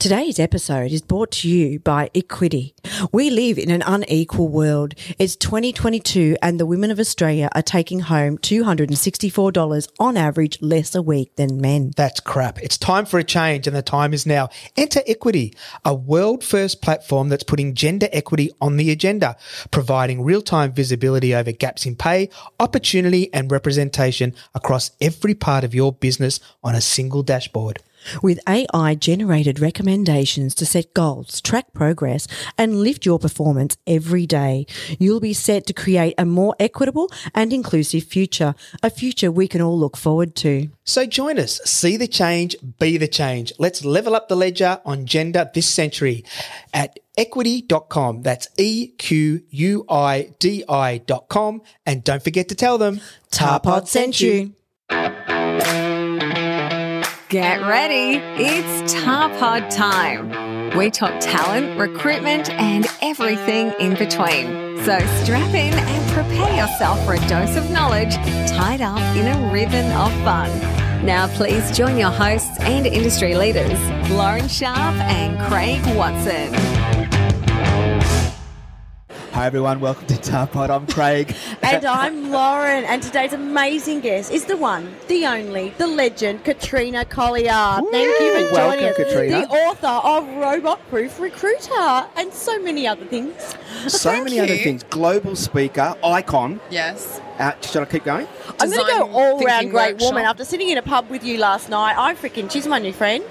Today's episode is brought to you by Equidi. We live in an unequal world. It's 2022 and the women of Australia are taking home $264 on average less a week than men. That's crap. It's time for a change and the time is now. Enter Equidi, a world first platform that's putting gender equity on the agenda, providing real time visibility over gaps in pay, opportunity and representation across every part of your business on a single dashboard. With AI generated recommendations to set goals, track progress, and lift your performance every day, you'll be set to create a more equitable and inclusive future, a future we can all look forward to. So join us, see the change, be the change. Let's level up the ledger on gender this century at equidi.com. That's E Q U I D I.com. And don't forget to tell them Tarpod sent you. Get ready, it's Tarpod time. We talk talent, recruitment, and everything in between. So strap in and prepare yourself for a dose of knowledge tied up in a ribbon of fun. Now, please join your hosts and industry leaders, Lauren Sharp and Craig Watson. Hi everyone, welcome to Tarpod. I'm Craig. And I'm Lauren, and today's amazing guest is the one, the only, the legend, Katrina Collier. Thank you for Welcome, joining us. Katrina. The author of Robot Proof Recruiter and so many other things. so Thank many other things. Global speaker, icon. Yes. Uh, should I keep going? I'm going to Design go all round great workshop. woman. After sitting in a pub with you last night, I freaking, she's my new friend.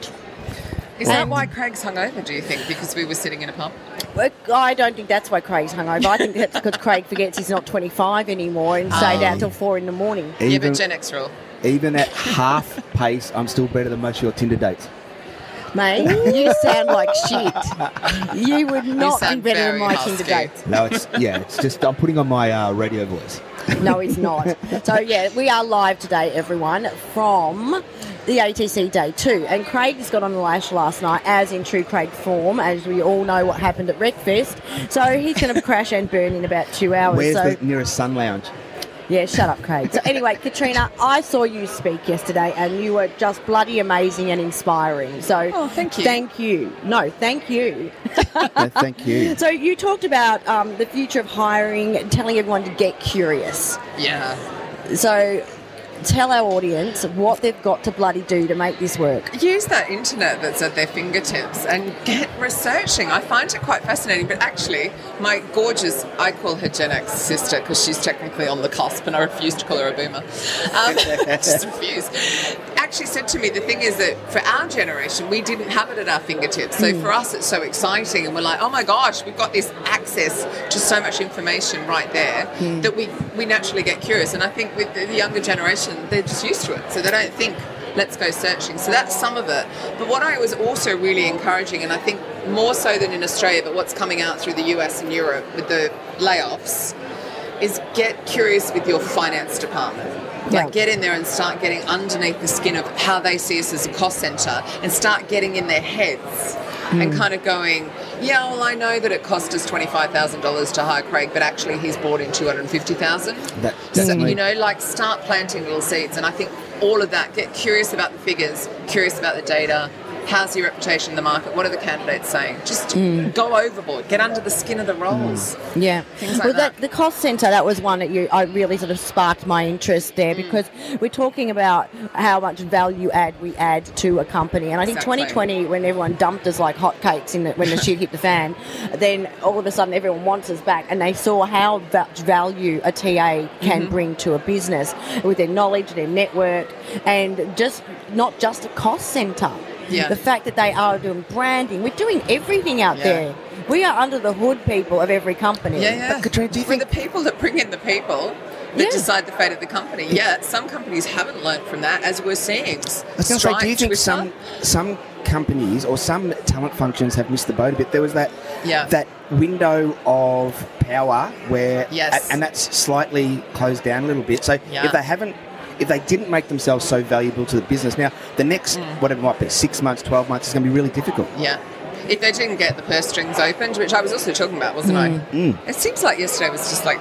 Is that And- why Craig's hungover, do you think? Because we were sitting in a pub? But I don't think that's why Craig's hungover. I think that's because Craig forgets he's not 25 anymore and stayed out till four in the morning. yeah, Even, but Gen X rule. even at half pace, I'm still better than most of your Tinder dates. Mate, you sound like shit. You would not be better than my husky. Tinder dates. No, it's yeah, it's just I'm putting on my uh, radio voice. No, it's not. So, yeah, we are live today, everyone, from the ATC Day 2. And Craig's got on the lash last night, as in true Craig form, as we all know what happened at RecFest. So, he's going to crash and burn in about two hours. Where's so, the nearest sun lounge? Yeah, shut up, Craig. So anyway, Katrina, I saw you speak yesterday, and you were just bloody amazing and inspiring. So, Oh, thank you. Thank you. No, thank you. No, thank you. So you talked about um, the future of hiring, and telling everyone to get curious. Yeah. So, tell our audience what they've got to bloody do to make this work. Use that internet that's at their fingertips and get researching. I find it quite fascinating. But actually, my gorgeous, I call her Gen X sister because she's technically on the cusp and I refuse to call her a boomer. Um, just refuse. Actually said to me, the thing is that for our generation, we didn't have it at our fingertips. So mm. for us, it's so exciting. And we're like, oh my gosh, we've got this access to so much information right there mm. that we, we naturally get curious. And I think with the younger generation, they're just used to it. So they don't think, let's go searching. So that's some of it. But what I was also really encouraging, and I think more so than in Australia, but what's coming out through the US and Europe with the layoffs, is get curious with your finance department. Yeah. Like get in there and start getting underneath the skin of how they see us as a cost center and start getting in their heads and hmm. kind of going, yeah, well, I know that it cost us $25,000 to hire Craig, but actually he's bought in 250000 That, so, you know, like start planting little seeds. And I think all of that, get curious about the figures, curious about the data. How's your reputation in the market? What are the candidates saying? Just go overboard, get under the skin of the roles. Yeah. Things like well, that. the cost centre, that was one that you, I really sort of sparked my interest there Mm. because we're talking about how much value add we add to a company. And I think Exactly. 2020, when everyone dumped us like hotcakes in the, when the shit hit the fan, then all of a sudden everyone wants us back. And they saw how much value a TA can Mm-hmm. bring to a business with their knowledge, their network, and just not just a cost centre. Yeah. The fact that they are doing branding, we're doing everything out Yeah. there. We are under the hood people of every company. Yeah, yeah. But Katrina, do you We're think- the people that bring in the people that Yeah. decide the fate of the company. Yeah, some companies haven't learnt from that, as we're seeing. I was going to say, do you think Twitter. some some companies or some talent functions have missed the boat a bit? There was that Yeah. that window of power where, Yes. and that's slightly closed down a little bit. So Yeah. if they haven't, if they didn't make themselves so valuable to the business, now the next Mm. whatever it might be, six months, twelve months, is going to be really difficult. Yeah. If they didn't get the purse strings opened, which I was also talking about, wasn't I? It seems like yesterday was just like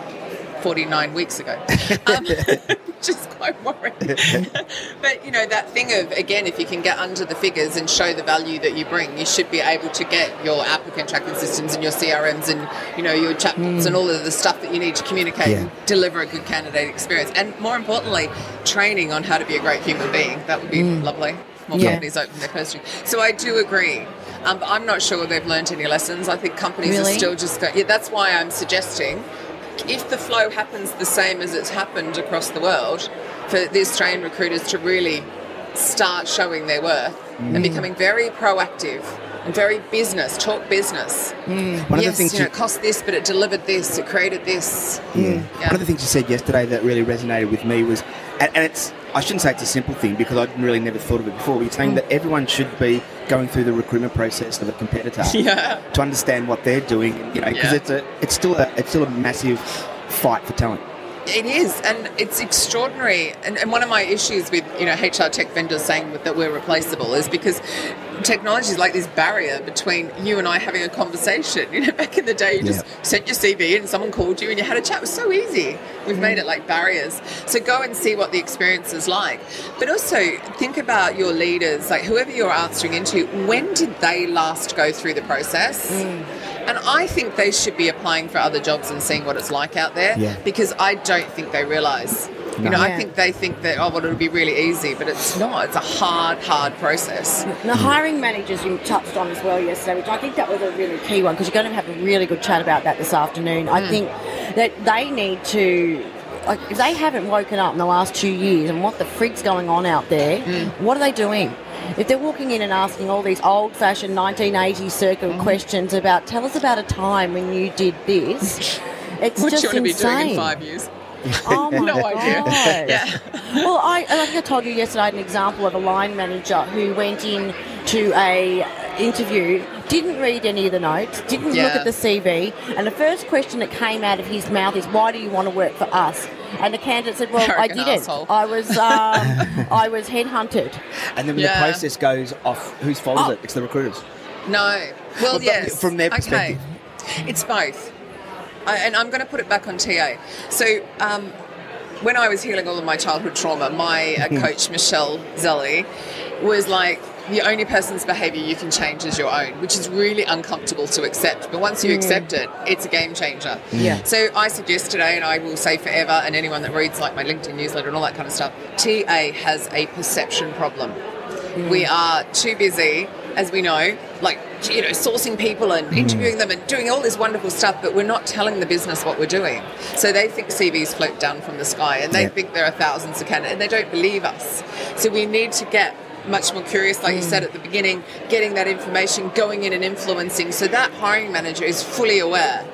49 weeks ago, um, which is quite worrying. but you know that thing of again, if you can get under the figures and show the value that you bring, you should be able to get your applicant tracking systems and your CRMs and you know your chatbots and all of the stuff that you need to communicate Yeah. and deliver a good candidate experience, and more importantly, training on how to be a great human being. That would be lovely. More Yeah. companies open their purse. So I do agree. Um, but I'm not sure they've learned any lessons. I think companies Really? are still just going. Yeah, that's why I'm suggesting if the flow happens the same as it's happened across the world, for the Australian recruiters to really start showing their worth Mm. and becoming very proactive and very business, talk business. One of the yes, things you know, you- it cost this, but it delivered this, it created this. Yeah. Yeah. One of the things you said yesterday that really resonated with me was, and, and it's, I shouldn't say it's a simple thing because I'd really never thought of it before, but you're saying that everyone should be going through the recruitment process of a competitor Yeah. to understand what they're doing, you know, because Yeah. it's a, it's still a, it's still a massive fight for talent. It is, and it's extraordinary. And, and one of my issues with you know HR tech vendors saying that we're replaceable is because technology is like this barrier between you and I having a conversation. You know, back in the day, you just Yeah. sent your CV and someone called you and you had a chat. It was so easy. We've made it like barriers. So go and see what the experience is like. But also think about your leaders, like whoever you're answering into. When did they last go through the process? Mm. And I think they should be applying for other jobs and seeing what it's like out there Yeah. because I don't think they realise. You know, I think they think that, oh, well, it'll be really easy, but it's not. It's a hard, hard process. The mm. hiring managers you touched on as well yesterday, which I think that was a really key one because you're going to have a really good chat about that this afternoon. I mm. think that they need to. Like, if they haven't woken up in the last two years and what the frig's going on out there, hmm. what are they doing? If they're walking in and asking all these old fashioned 1980s circle hmm. questions about, tell us about a time when you did this, it's What just you want to be doing in five years? Oh my No god! idea. Yeah. Well, I, I think I told you yesterday an example of a line manager who went in to a interview, didn't read any of the notes, didn't look at the CV, and the first question that came out of his mouth is, "Why do you want to work for us?" And the candidate said, "Well, I didn't. asshole. I was, um, I was headhunted." And then when Yeah. the process goes off, whose fault Oh. is it? It's the recruiters. No. Well, But yes. from their Okay. It's both. I, and I'm going to put it back on TA. So, um, when I was healing all of my childhood trauma, my uh, coach, Michelle Zelly, was like, the only person's behavior you can change is your own, which is really uncomfortable to accept. But once you mm. accept it, it's a game changer. Mm. Yeah. So I said yesterday, and I will say forever, and anyone that reads like my LinkedIn newsletter and all that kind of stuff, TA has a perception problem. Mm. We are too busy, as we know, like you know, sourcing people and interviewing them and doing all this wonderful stuff, but we're not telling the business what we're doing. So they think CVs float down from the sky, and they Yeah. think there are thousands of candidates, and they don't believe us. So we need to get much more curious, like you said mm. at the beginning, getting that information, going in and influencing, so that hiring manager is fully aware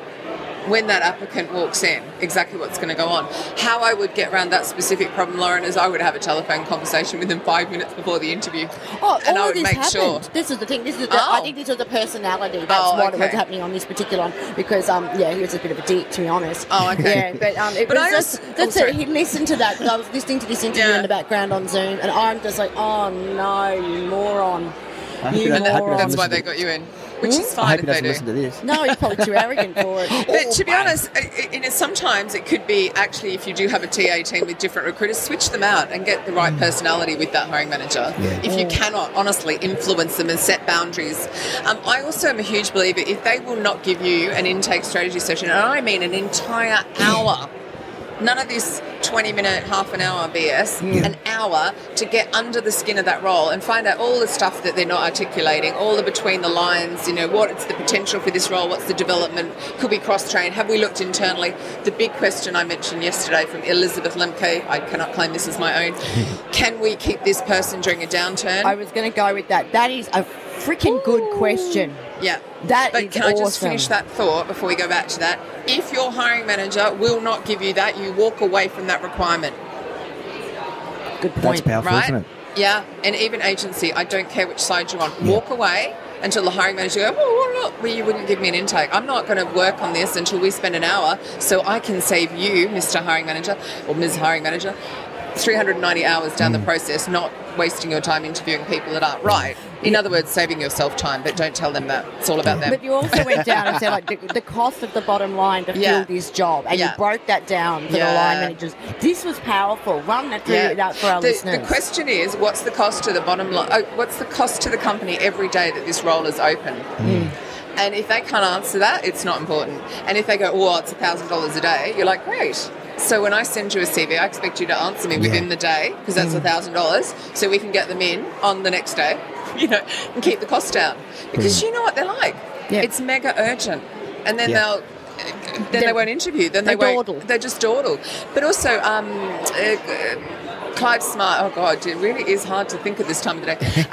when that applicant walks in exactly what's going to go on. How I would get around that specific problem, Lauren, is I would have a telephone conversation with them five minutes before the interview, Oh, and all I of would this make happened. sure. This is the thing. This is the, I Oh. think this is the personality. That's Oh, what was happening on this particular one because um yeah he was a bit of a dick to be honest. Oh, okay. Yeah, but um it But was I just also- that's oh, it. He listened to that because I was listening to this interview Yeah. in the background on Zoom and I'm just like oh no you moron. I You he doesn't- I hope he moron. That's why they got you in, which is I fine hope if he doesn't listen to this. No, he's probably too arrogant for it. But to be honest, i- i- you know, sometimes it could be actually if you do have a TA team with different recruiters, switch them out and get the right personality with that hiring manager. Yeah. If you cannot honestly influence them and set boundaries, um, I also am a huge believer if they will not give you an intake strategy session, and I mean an entire hour. None of this 20 minute, half an hour BS, an hour to get under the skin of that role and find out all the stuff that they're not articulating, all the between the lines, you know, what's the potential for this role, what's the development, could we cross train, have we looked internally? The big question I mentioned yesterday from Elizabeth Lemke, I cannot claim this as my own, can we keep this person during a downturn? I was going to go with that. That is a freaking good question. Yeah. That but is can I just finish that thought before we go back to that? If your hiring manager will not give you that, you walk away from that requirement, Good That's point. powerful, right? isn't it? Yeah, and even agency, I don't care which side you're on. Walk away until the hiring manager go, well, well, look, well, you wouldn't give me an intake. I'm not going to work on this until we spend an hour so I can save you, Mr. Hiring Manager or Ms. Hiring Manager, 390 hours down Mm. the process, not wasting your time interviewing people that aren't right. In other words, saving yourself time, but don't tell them that. It's all about them. But you also went down and said like the, the cost of the bottom line to Yeah. fill this job, and Yeah. you broke that down for the line managers. This was powerful. Run that through Yeah. that for our the, listeners. the question is, what's the cost to the bottom line? Oh, what's the cost to the company every day that this role is open? Mm. And if they can't answer that, it's not important. And if they go, oh, it's thousand dollars a day, you're like, great. So when I send you a CV, I expect you to answer me within the day because that's a Mm. thousand dollars, so we can get them in on the next day, you know, and keep the cost down. Because you know what they're like. Yeah. It's mega urgent, and then Yeah. they'll. Then they They're- won't interview. Then they they won't. dawdle. They just dawdle. But also, um, uh, Clive Smart, oh God, it really is hard to think at this time of the day.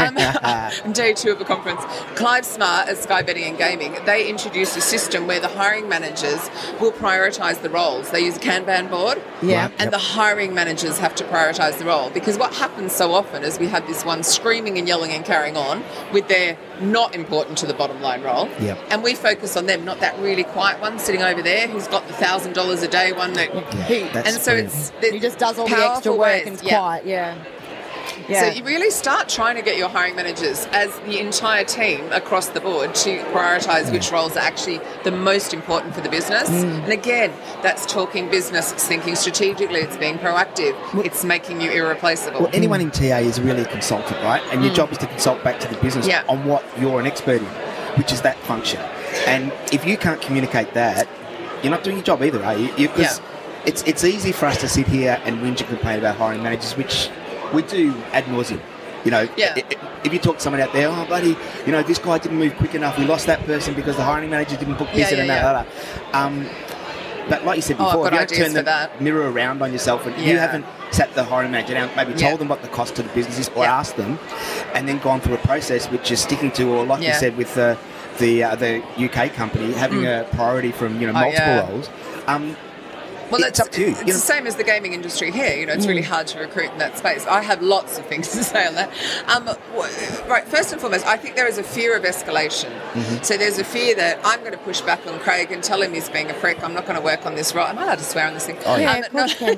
Um, day two of a conference. Clive Smart at Sky Betting and Gaming, they introduced a system where the hiring managers will prioritise the roles. They use a Kanban board. Yeah. And Yep. the hiring managers have to prioritise the role because what happens so often is we have this one screaming and yelling and carrying on with their not important to the bottom line role. Yep. And we focus on them, not that really quiet one sitting over there who's got the thousand dollars a day one that He, and so brilliant. it's he just does all the extra work ways, and it's yeah. quiet. Yeah. So you really start trying to get your hiring managers as the entire team across the board to prioritise which roles are actually the most important for the business. Mm. And again, that's talking business, it's thinking strategically, it's being proactive, it's making you irreplaceable. Well, anyone in TA is really a consultant, right? And your job is to consult back to the business Mm. Yeah. on what you're an expert in, which is that function. And if you can't communicate that, you're not doing your job either, are you? You- 'cause Yeah. it's it's easy for us to sit here and whinge and complain about hiring managers, which we do ad nauseum. You know, Yeah. if you talk to someone out there, oh, buddy, you know, this guy didn't move quick enough. We lost that person because the hiring manager didn't book this Yeah, and yeah, that. yeah. that. Um, but like you said Oh, before, if you don't turn the that. mirror around on yourself and you haven't sat the hiring manager down, maybe told them what the cost to the business is or asked them, and then gone through a process which is sticking to, or like you said with the the, uh, the UK company having a priority from you know Oh, multiple yeah. roles. Um, Well, it's it's, up to you. It's you know. the same as the gaming industry here. You know, it's really hard to recruit in that space. I have lots of things to say on that. Um, right, first and foremost, I think there is a fear of escalation. Mm-hmm. So there's a fear that I'm going to push back on Craig and tell him he's being a prick. I'm not going to work on this role. Am I allowed to swear on this thing? Oh, yeah. Yeah, of course you can.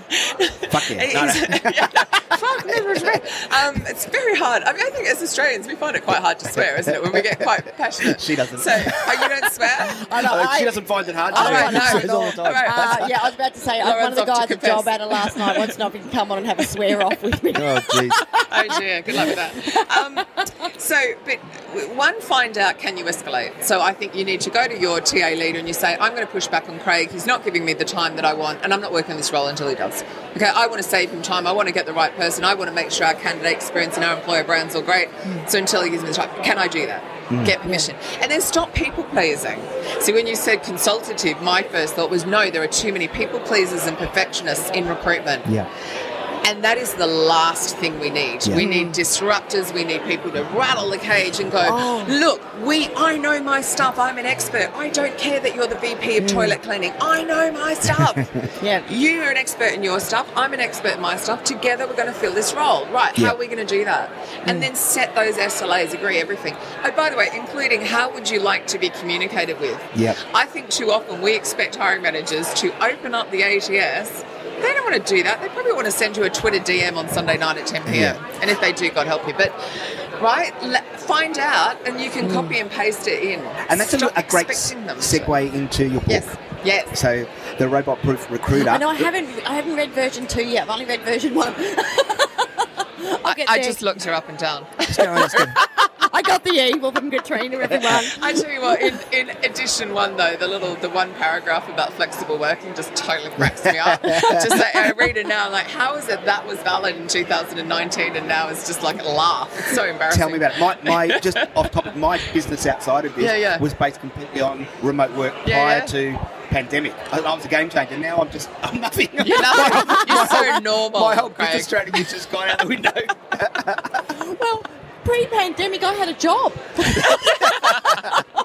Fuck yeah. It No, no. is- yeah, fuck, never swear. Um, it's very hard. I mean, I think as Australians, we find it quite hard to swear, isn't it? When we get quite passionate. She doesn't. So, oh, you don't swear? I know, Uh, she doesn't find it hard to I do. don't know. She all the time. All right. Uh, yeah, I was about to say, uh, one of the to guys at confess. JobAdder last night wants to know if he can come on and have a swear off with me. Oh jeez. oh dear, good luck with that. Um, so, but one, find out can you escalate. So I think you need to go to your TA leader and you say, I'm going to push back on Craig. He's not giving me the time that I want, and I'm not working this role until he does. Okay, I want to save him time. I want to get the right person. I want to make sure our candidate experience and our employer brand's all great. Hmm. So until he gives me the time, can I do that? Hmm. Get permission. And then stop people pleasing. See, when you said consultative, my first thought was no, there are too many people pleasers and perfectionists in recruitment. Yeah. And that is the last thing we need. Yeah. We need disruptors. We need people to rattle the cage and go, Oh. look, we I know my stuff. I'm an expert. I don't care that you're the VP of mm. toilet cleaning. I know my stuff. Yeah. You're an expert in your stuff. I'm an expert in my stuff. Together we're going to fill this role. Right, Yeah. how are we going to do that? And mm. then set those SLAs, agree everything. Oh, by the way, including how would you like to be communicated with? Yeah. I think too often we expect hiring managers to open up the ATS. They don't want to do that. They probably want to send you a Twitter DM on Sunday night at 10 p.m. Yeah. And if they do, God help you. But right, le- find out, and you can copy and paste it in. And that's a, Stop a great s- expecting them to. segue into your book. Yes. Yes. So the robot proof recruiter. I know I haven't I haven't read version two yet. I've only read version one. I'll get I there. just looked her up and down. Just go and ask him. I got the evil from Katrina, everyone. I tell you what, in, in edition one though, the little the one paragraph about flexible working just totally cracks me up. just like I read it now, I'm like, how is it that was valid in 2019 and now it's just like a laugh? It's so embarrassing. Tell me about it. My, my just off topic, my business outside of this Yeah, yeah. was based completely on remote work Yeah, prior yeah. to pandemic. I, I was a game changer. Now I'm just I'm nothing. You're nothing. You're so normal. My whole Craig. business strategy's just gone out the window. well, pre-pandemic, I had a job.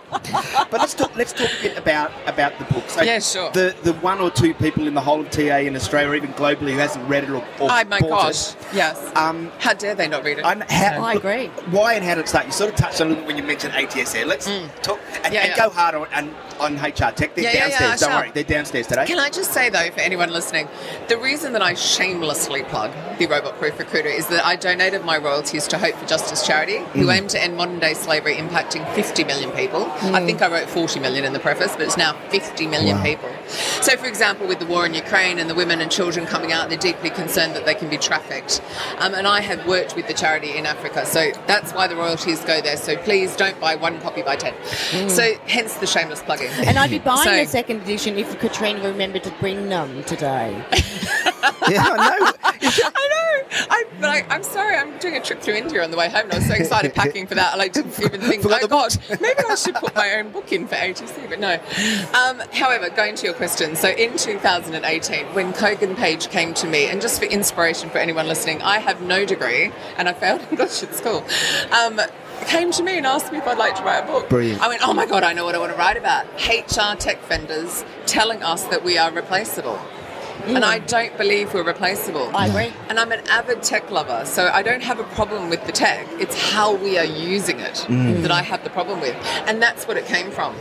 But let's talk. Let's talk a bit about about the book. So Yeah, sure. The the one or two people in the whole of TA in Australia, or even globally, who hasn't read it or, or Oh my bought gosh. it. Yes. Um, How dare they not read it? and how, I agree. Why and how did it start? You sort of touched on it when you mentioned ATS there. Let's talk and, Mm. Yeah, and yeah. go hard on, on, on HR Tech. They're Yeah, yeah, yeah, downstairs. Don't shall. worry, they're downstairs today. Can I just say though, for anyone listening, the reason that I shamelessly plug the Robot Proof Recruiter is that I donated my royalties to Hope for Justice charity, who Mm. aim to end modern day slavery impacting 50 million people. I think I wrote 40 million in the preface, but it's now 50 million Wow. people. So, for example, with the war in Ukraine and the women and children coming out, they're deeply concerned that they can be trafficked. Um, and I have worked with the charity in Africa, so that's why the royalties go there. So please don't buy one copy, buy 10. So, hence the shameless plugging. And I'd be buying So- the second edition if Katrina remembered to bring them today. yeah, I know. I know. I, but I, I'm sorry. I'm doing a trip through India on the way home, and I was so excited packing for that. I like didn't even think, oh God, maybe I should put my own book in for ATC. But no. Um, however, going to your question. So in 2018, when Kogan Page came to me, and just for inspiration for anyone listening, I have no degree, and I failed English at school. Um, came to me and asked me if I'd like to write a book. Brilliant. I went, oh my God, I know what I want to write about. HR tech vendors telling us that we are replaceable. And I don't believe we're replaceable. I agree. And I'm an avid tech lover, so I don't have a problem with the tech. It's how we are using it mm. that I have the problem with. And that's what it came from.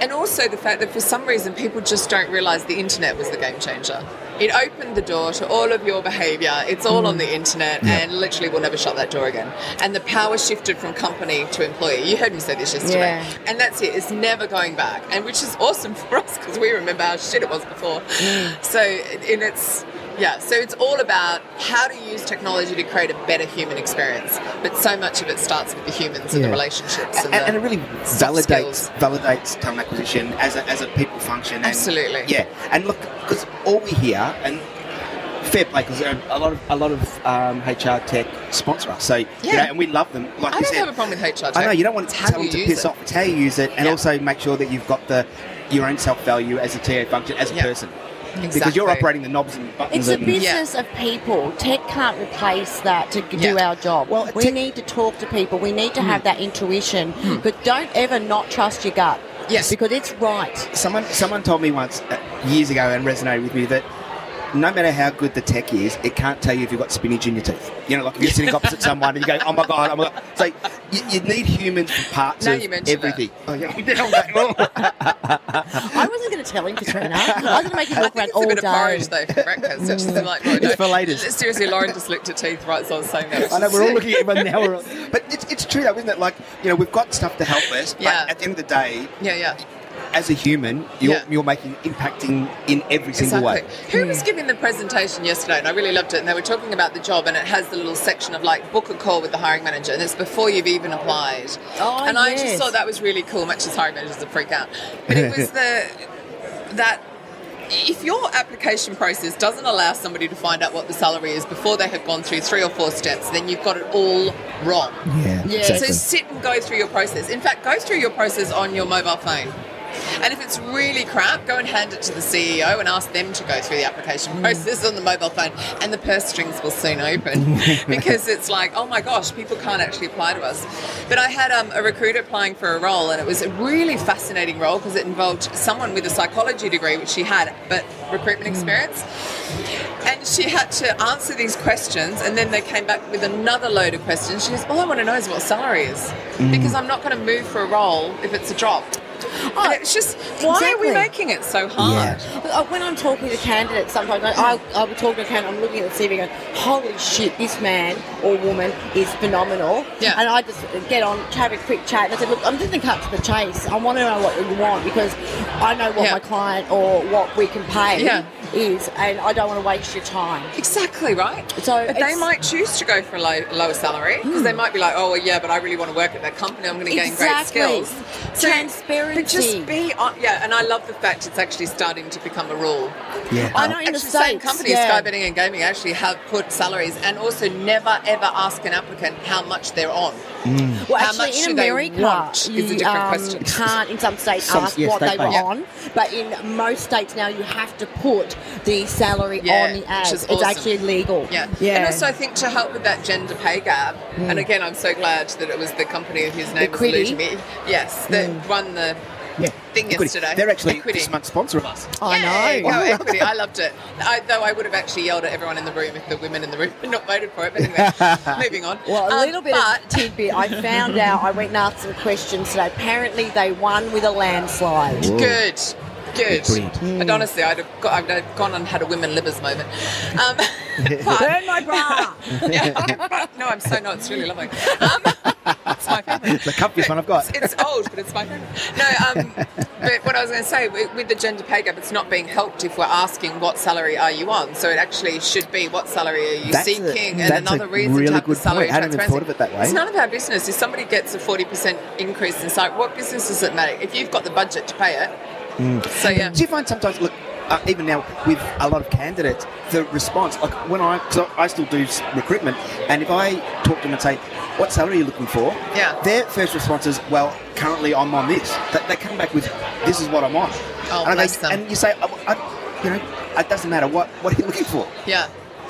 And also the fact that for some reason people just don't realize the internet was the game changer. It opened the door to all of your behavior. It's all on the mm. internet, and literally we'll never shut that door again. And the power shifted from company to employee. You heard me say this yesterday. Yeah. And that's it. It's never going back. And which is awesome for us because we remember how shit it was before. Mm. So, and it's, yeah, so it's all about how to use technology to create a better human experience. But so much of it starts with the humans and Yeah. the relationships. and, And, the and it really validates skills. validates talent acquisition as a, as a people function. And, Absolutely. Yeah, and look, because all we hear and fair play because a lot of a lot of um, HR tech sponsor us. So you Yeah. know, and we love them. Like I you don't said, have a problem with HR. I know you don't want to tell them to piss it. off. It's how you use it, and Yeah. also make sure that you've got the your own self value as a TA function as a Yeah. person. Because you're operating the knobs and buttons. It's a and, business of people. Tech can't replace that to do Yeah. our job. Well, we tech- need to talk to people. We need to have that intuition. But don't ever not trust your gut. Yes. Because it's right. Someone someone told me once uh, years ago and resonated with me that no matter how good the tech is, it can't tell you if you've got spinach in your teeth. You know, like if you're sitting opposite someone and you go, "Oh my god!" Oh my god. So you, you need humans for parts Now of you mention everything. Oh yeah, we did all that. I wasn't going to tell him, Katrina. I was going to make him I walk think around it's a all bit of porridge though for breakfast. It's just like, well, It's no. for ladies. Seriously, Lauren just looked at teeth right as I was saying that. I know we're all looking at everyone now. We're all, but it's, it's true though, isn't it? Like you know, we've got stuff to help us, but Yeah. at the end of the day, Yeah, yeah. As a human, you're Yeah. you're making impacting in every single Exactly. way. Who was giving the presentation yesterday? And I really loved it. And they were talking about the job, and it has the little section of like book a call with the hiring manager, and it's before you've even applied. Oh, and I just thought that was really cool. Much as hiring managers are freak out, but it was the that. If your application process doesn't allow somebody to find out what the salary is before they have gone through three or four steps, then you've got it all wrong. Yeah, Yeah. So sit and go through your process. In fact, go through your process on your mobile phone. And if it's really crap, go and hand it to the CEO and ask them to go through the application mm. process on the mobile phone, and the purse strings will soon open because it's like, oh my gosh, people can't actually apply to us. But I had um, a recruiter applying for a role, and it was a really fascinating role because it involved someone with a psychology degree, which she had, but recruitment mm. experience. And she had to answer these questions, and then they came back with another load of questions. She goes, All I want to know is what salary is, mm. because I'm not going to move for a role if it's a drop. and it's just, why are we making it so hard? Uh, When I'm talking to candidates, sometimes I, I, I will talk to a candidate, I'm looking at the CV going, holy shit, this man or woman is phenomenal. Yeah. And I just get on, have a quick chat, and I said, look, I'm just going to cut to the chase. I want to know what you want because I know what Yeah. my client or what we can pay Yeah. Is, and I don't want to waste your time. Exactly right. So but they Hmm. might choose to go for a low, lower salary because they might be like, oh well, yeah, but I really want to work at that company. I'm going to gain great Exactly. skills. Transparency. But just be on, yeah. And I love the fact it's actually starting to become a rule. Yeah. I know in Actually, the same States, companies, yeah. Sky Betting and Gaming, actually have put salaries and also never ever ask an applicant how much they're on. Well, How actually, much in do they America, you is a different um, can't in some states Some- ask yes, what they they were can't. on, but in most states now you have to put the salary Yeah, on the ad. is It's actually legal. Yeah. yeah. And also, I think to help with that gender pay gap, and again, I'm so glad that it was the company whose name Equidi. eluding me. Yes, that won the Yeah. thing Equidi. yesterday. They're actually Equidi. this month's sponsor of us. I Yay, know. Go Equidi. I loved it. I, though I would have actually yelled at everyone in the room if the women in the room had not voted for it. But anyway, moving on. Well, a Um, little bit but of tidbit. I found out. I went and asked some questions today. Apparently, they won with a landslide. Good. Good. Brilliant. And honestly, I'd have, got, I'd have gone and had a women livers moment. Um, but, Burn my bra. yeah, no, I'm so not. It's really lovely. Um, it's my favourite. It's the comfiest one I've got. It's old, but it's my favourite. No, um, but what I was going to say with with the gender pay gap, it's not being helped if we're asking what salary are you on. So it actually should be what salary are you That's a- seeking, and that's a another reason really to have good salary point. I hadn't even transparency. thought of it that way. It's none of our business. If somebody gets a forty percent increase in salary, what business does it matter? If you've got the budget to pay it. Mm. So yeah. Do you find sometimes, look, uh, even now with a lot of candidates, the response, like when I, so I still do recruitment, and if I talk to them and say, what salary are you looking for? Yeah. Their first response is, well, currently I'm on this. They, they come back with, this is what I'm on. Oh, and, they, and you say, I, I, you know, it doesn't matter. What, what are you looking for? Yeah.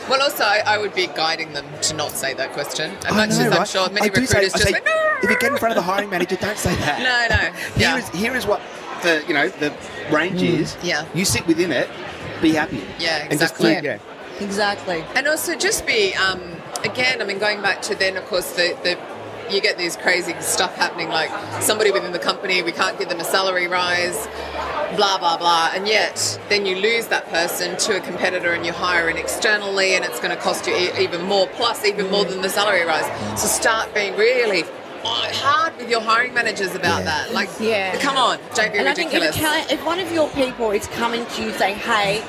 Well, also, I, I would be guiding them to not say that question. As much know, as I'm sure many do say- recruiters just say, like, no. if you get in front of the hiring manager, don't say that. No, no. Here Yeah. is here is what the you know the range is. Yeah. You sit within it. Be happy. Yeah, exactly. yeah. Exactly. And also just be, um, again, I mean, going back to then, of course, the, the you get these crazy stuff happening, like somebody within the company, we can't give them a salary rise, blah, blah, blah. And yet, then you lose that person to a competitor and you hire in externally, and it's going to cost you e- even more, plus even more than the salary rise. So start being really hard with your hiring managers about that. Like, Yeah. come on, don't be And I think if, ridiculous. if one of your people is coming to you saying, "Hey,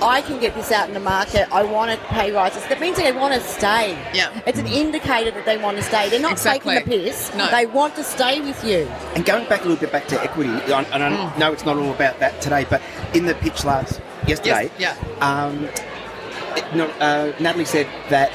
I can get this out in the market. I want to pay rises," that means they want to stay. Yeah. it's an indicator that they want to stay. They're not Exactly. taking the piss. No. They want to stay with you. And going back a little bit back to Equidi, I- and I Mm. know it's not all about that today, but in the pitch last yesterday, Yes, um, it- no, uh, Natalie said that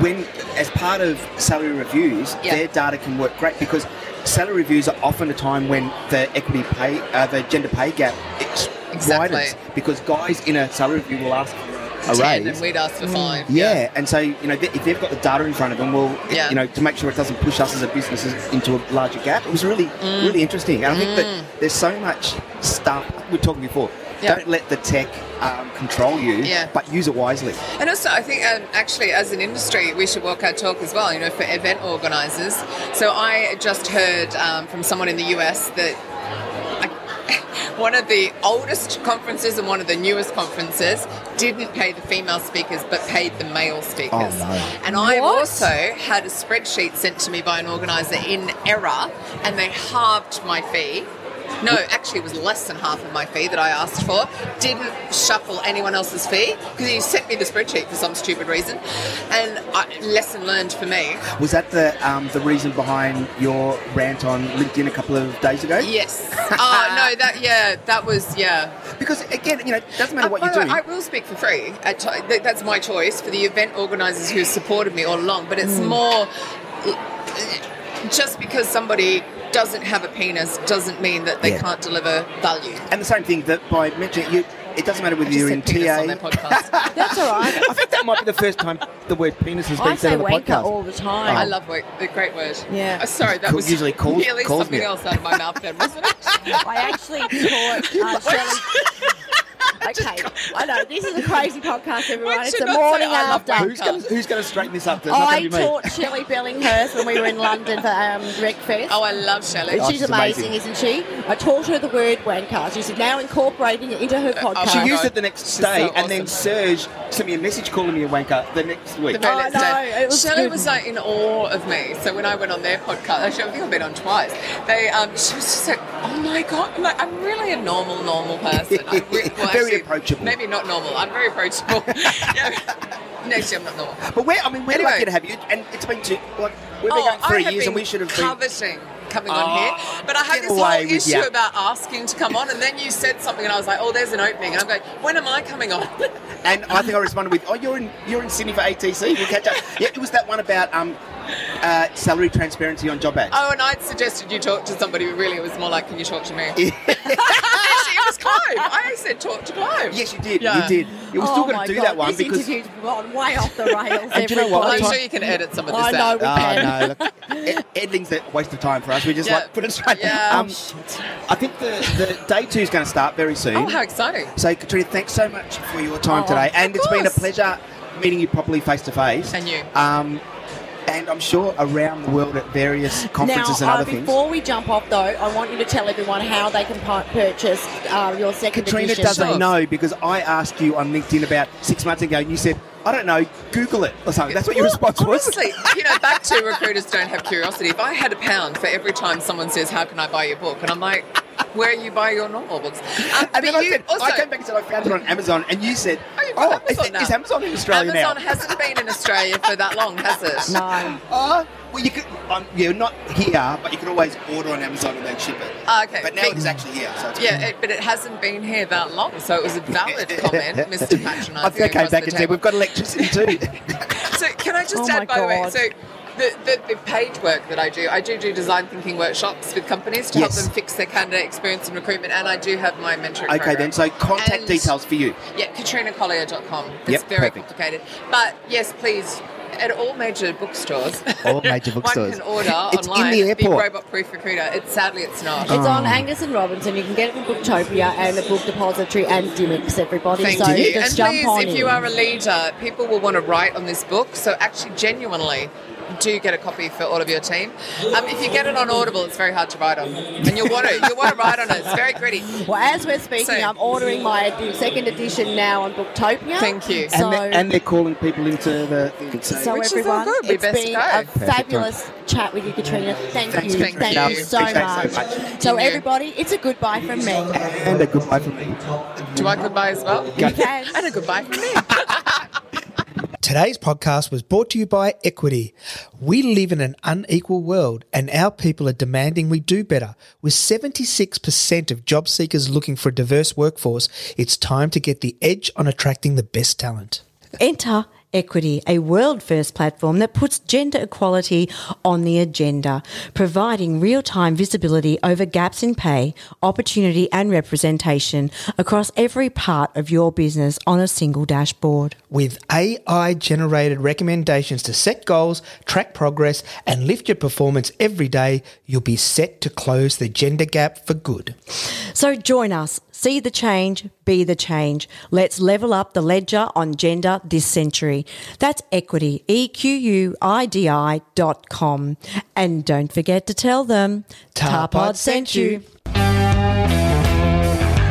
when, as part of salary reviews, Yeah. their data can work great because salary reviews are often a time when the equity pay, uh, the gender pay gap ex- Exactly. widens because guys in a salary review will ask for a raise. and we'd ask for five. Yeah, and so you know if they've got the data in front of them, well, it- Yeah. you know to make sure it doesn't push us as a business into a larger gap. It was really, Mm. really interesting, and I think that there's so much stuff we were talking before. Yeah. Don't let the tech um, control you, Yeah. but use it wisely. And also, I think um, actually, as an industry, we should walk our talk as well. You know, for event organisers. So I just heard um, from someone in the US that one of the oldest conferences and one of the newest conferences didn't pay the female speakers, but paid the male speakers. Oh, no. And I What? also had a spreadsheet sent to me by an organiser in error, and they halved my fee. No, actually, it was less than half of my fee that I asked for. Didn't shuffle anyone else's fee because he sent me the spreadsheet for some stupid reason. And I, lesson learned for me. Was that the um, the reason behind your rant on LinkedIn a couple of days ago? Yes. Oh no, that yeah, that was yeah. Because again, you know, it doesn't matter Uh, what way, doing. I will speak for free. At ti- that's my choice for the event organisers who supported me all along. But it's more just because somebody doesn't have a penis doesn't mean that they Yeah. can't deliver value. and the same thing that by mentioning you, it doesn't matter whether I just you're in penis TA. on their podcast. That's all right. I think that might be the first time the word penis has been I said say on the wanker podcast. all the time. I love work. The great word. Yeah. Uh, sorry, that was usually calls- nearly calls something me. else out of my mouth then, wasn't it? I actually taught uh, Shelley. Okay, I know this is a crazy podcast, everyone. It's should the not say morning after. Who's going who's going to straighten this up? It's not I going to be me. taught Shelley Bellinghurst when we were in London for um, RecFest. Oh, I love Shelley. And Oh, she's she's amazing, amazing. isn't she? I taught her the word wanker. She's now incorporating it into her podcast. She Oh, used it the next She's day, so and then. Serge sent me a message calling me a wanker the next week. The very Oh, next no, day. it was Shelley good. was like in awe of me. So when I went on their podcast, actually, I think I've been on twice. They, um, she was just like, "Oh my god, I'm, like, I'm really a normal, normal person. I'm re- well, Very approachable. Maybe not normal. I'm very approachable. yeah. No, actually, I'm not normal. But where I mean, we're Anyway. lucky to have you, and it's been two, like we've been Oh, going three years, and we should have been. coveting coming Oh, on here. But I had this whole issue ya. about asking to come on, and then you said something, and I was like, "Oh, there's an opening," and I'm going, "When am I coming on?" And I think I responded with, "Oh, you're in you're in Sydney for ATC. We'll catch up." Yeah, it was that one about um, uh, salary transparency on job ads. Oh, and I'd suggested you talk to somebody, but really it was more like, can you talk to me? she that was Clive. I said talk to Clive. Yes, you did. Yeah. You did. You were Oh still going to do God, that one this because. interview's gone way off the rails. And do you know what? Well, I'm sure you can edit some of this I know out. we Oh can. no! Look, ed- editing's a waste of time for us. We just Yeah. like put it straight. Yeah. Um, I think the, the day two is going to start very soon. Oh, how exciting. So, Katrina, thanks so much for your time Oh, today, of and it's been a pleasure meeting you properly face to face. And you. Um, and I'm sure around the world at various conferences now, and other uh, things. before we jump off, though, I want you to tell everyone how they can pu- purchase uh, your second Katrina edition. doesn't Sure. know because I asked you on LinkedIn about six months ago, and you said, "I don't know, Google it" or something. That's what your response was. Honestly, you know, back to recruiters don't have curiosity. If I had a pound for every time someone says, "How can I buy your book?" and I'm like, "Where you buy your normal books?" Um, And then I said, also, I came back and said I found it on Amazon, and you said, Oh, you've got is, Amazon is. Amazon in Australia Amazon now?" hasn't been in Australia for that long, has it? No. Oh, well, you could, um, yeah, not here, but you can always order on Amazon and then ship it. Ah, okay. But now But- it's actually here, so it's Yeah, it, but it hasn't been here that long, so it was a valid comment, Mr. Patronising. I think I came back the and said, "We've got electricity too." So can I just Oh add, by the way, so the, the, the page work that I do, I do do design thinking workshops with companies to Yes. help them fix their candidate experience and recruitment, and I do have my mentoring okay, program. then. So contact And- details for you. Yeah, katrinacollier.com. It's Yep, very perfect. complicated. But yes, please, at all major bookstores. All major bookstores. One can order It's in online. the airport. Robot Proof Recruiter. It's sadly it's not. It's Oh. on Angus and Robertson. You can get it from Booktopia and the Book Depository and Dymocks, everybody. Thank so you. just And jump please, on if in. you are a leader, people will want to write on this book. So actually, genuinely, do get a copy for all of your team. Um, if you get it on Audible, it's very hard to write on, and you'll want to you'll want to write on it. It's very gritty. Well, as we're speaking, So- I'm ordering my second edition now on Booktopia. Thank you. So, and, they're, and they're calling people into the thing. So, so Which is everyone, good. We it's best been go. a Perfect fabulous chat with you, Katrina. Thank Thanks, you. Katrina. Thank you so Appreciate it much. so So, much. Thank you. everybody, it's a goodbye from me. and a goodbye from me. Do I goodbye as well? You can. And a goodbye from me. Today's podcast was brought to you by Equidi. We live in an unequal world and our people are demanding we do better. With 76% of job seekers looking for a diverse workforce, it's time to get the edge on attracting the best talent. Enter Equidi, a world first platform that puts gender equality on the agenda, providing real time visibility over gaps in pay, opportunity, and representation across every part of your business on a single dashboard. With AI generated recommendations to set goals, track progress, and lift your performance every day, you'll be set to close the gender gap for good. So join us, see the change, be the change. Let's level up the ledger on gender this century. That's Equidi, E Q U I D I dot com. And don't forget to tell them Tarpod sent you.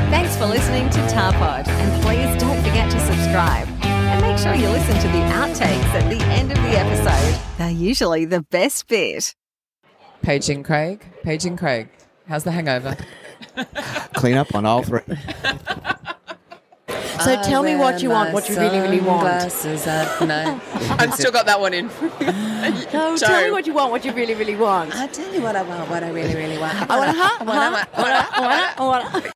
Thanks for listening to Tarpod, and please don't forget to subscribe. And make sure you listen to the outtakes at the end of the episode. They're usually the best bit. Paging Craig. Paging Craig. How's the hangover? Clean up on all three. So tell me what you want, what you really, really want. At night. I've still got that one in. No, tell me what you want, what you really, really want. I tell you what I want, what I really, really want. I want a huh? I want, I huh? want, I want a- I want a- I want a-